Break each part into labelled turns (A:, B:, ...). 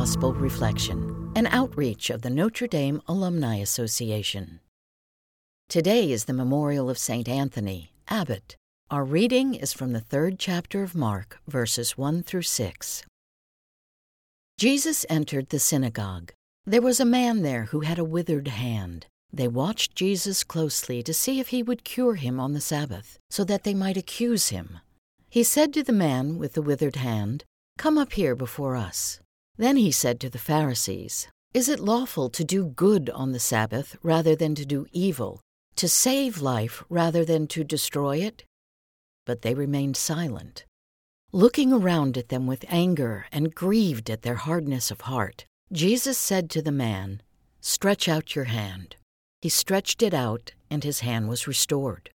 A: Gospel Reflection, an outreach of the Notre Dame Alumni Association. Today is the memorial of St. Anthony, Abbot. Our reading is from the third chapter of Mark, verses 1 through 6. Jesus entered the synagogue. There was a man there who had a withered hand. They watched Jesus closely to see if he would cure him on the Sabbath, so that they might accuse him. He said to the man with the withered hand, Come up here before us. Then he said to the Pharisees, Is it lawful to do good on the Sabbath rather than to do evil, to save life rather than to destroy it? But they remained silent. Looking around at them with anger and grieved at their hardness of heart, Jesus said to the man, Stretch out your hand. He stretched it out, and his hand was restored.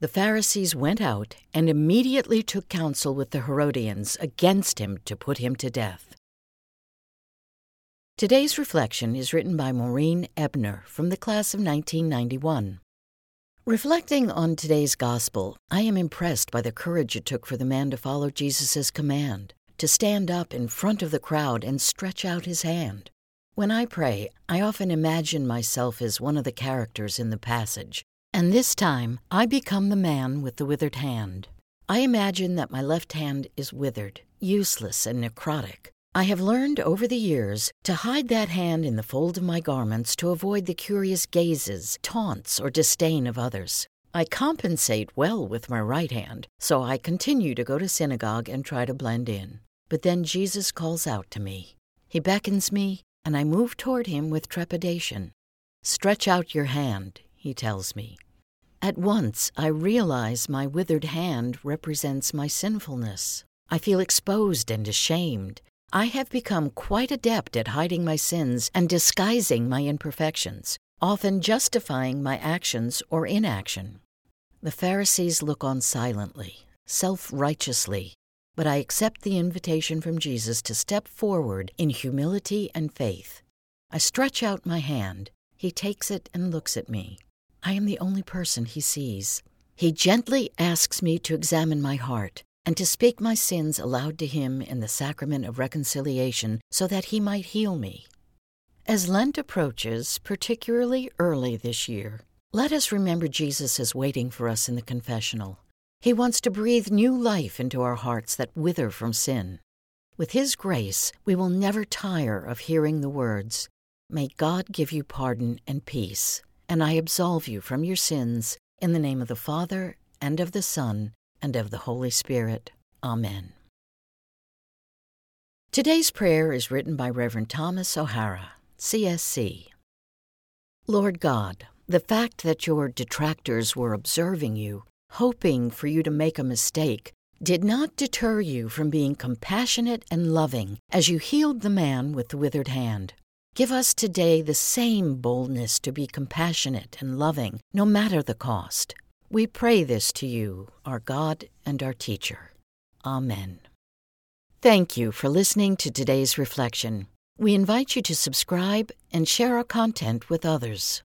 A: The Pharisees went out and immediately took counsel with the Herodians against him to put him to death. Today's reflection is written by Maureen Ebner from the class of 1991. Reflecting on today's gospel, I am impressed by the courage it took for the man to follow Jesus' command, to stand up in front of the crowd and stretch out his hand. When I pray, I often imagine myself as one of the characters in the passage, and this time, I become the man with the withered hand. I imagine that my left hand is withered, useless, and necrotic. I have learned over the years to hide that hand in the fold of my garments to avoid the curious gazes, taunts, or disdain of others. I compensate well with my right hand, so I continue to go to synagogue and try to blend in. But then Jesus calls out to me. He beckons me, and I move toward him with trepidation. Stretch out your hand, he tells me. At once, I realize my withered hand represents my sinfulness. I feel exposed and ashamed. I have become quite adept at hiding my sins and disguising my imperfections, often justifying my actions or inaction. The Pharisees look on silently, self righteously, but I accept the invitation from Jesus to step forward in humility and faith. I stretch out my hand. He takes it and looks at me. I am the only person he sees. He gently asks me to examine my heart and to speak my sins aloud to him in the sacrament of reconciliation so that he might heal me. As Lent approaches, particularly early this year, let us remember Jesus is waiting for us in the confessional. He wants to breathe new life into our hearts that wither from sin. With His grace, we will never tire of hearing the words, May God give you pardon and peace and I absolve you from your sins in the name of the Father, and of the Son, and of the Holy Spirit. Amen. Today's prayer is written by Reverend Thomas O'Hara, CSC. Lord God, the fact that your detractors were observing you, hoping for you to make a mistake, did not deter you from being compassionate and loving as you healed the man with the withered hand. Give us today the same boldness to be compassionate and loving, no matter the cost. We pray this to you, our God and our teacher. Amen. Thank you for listening to today's reflection. We invite you to subscribe and share our content with others.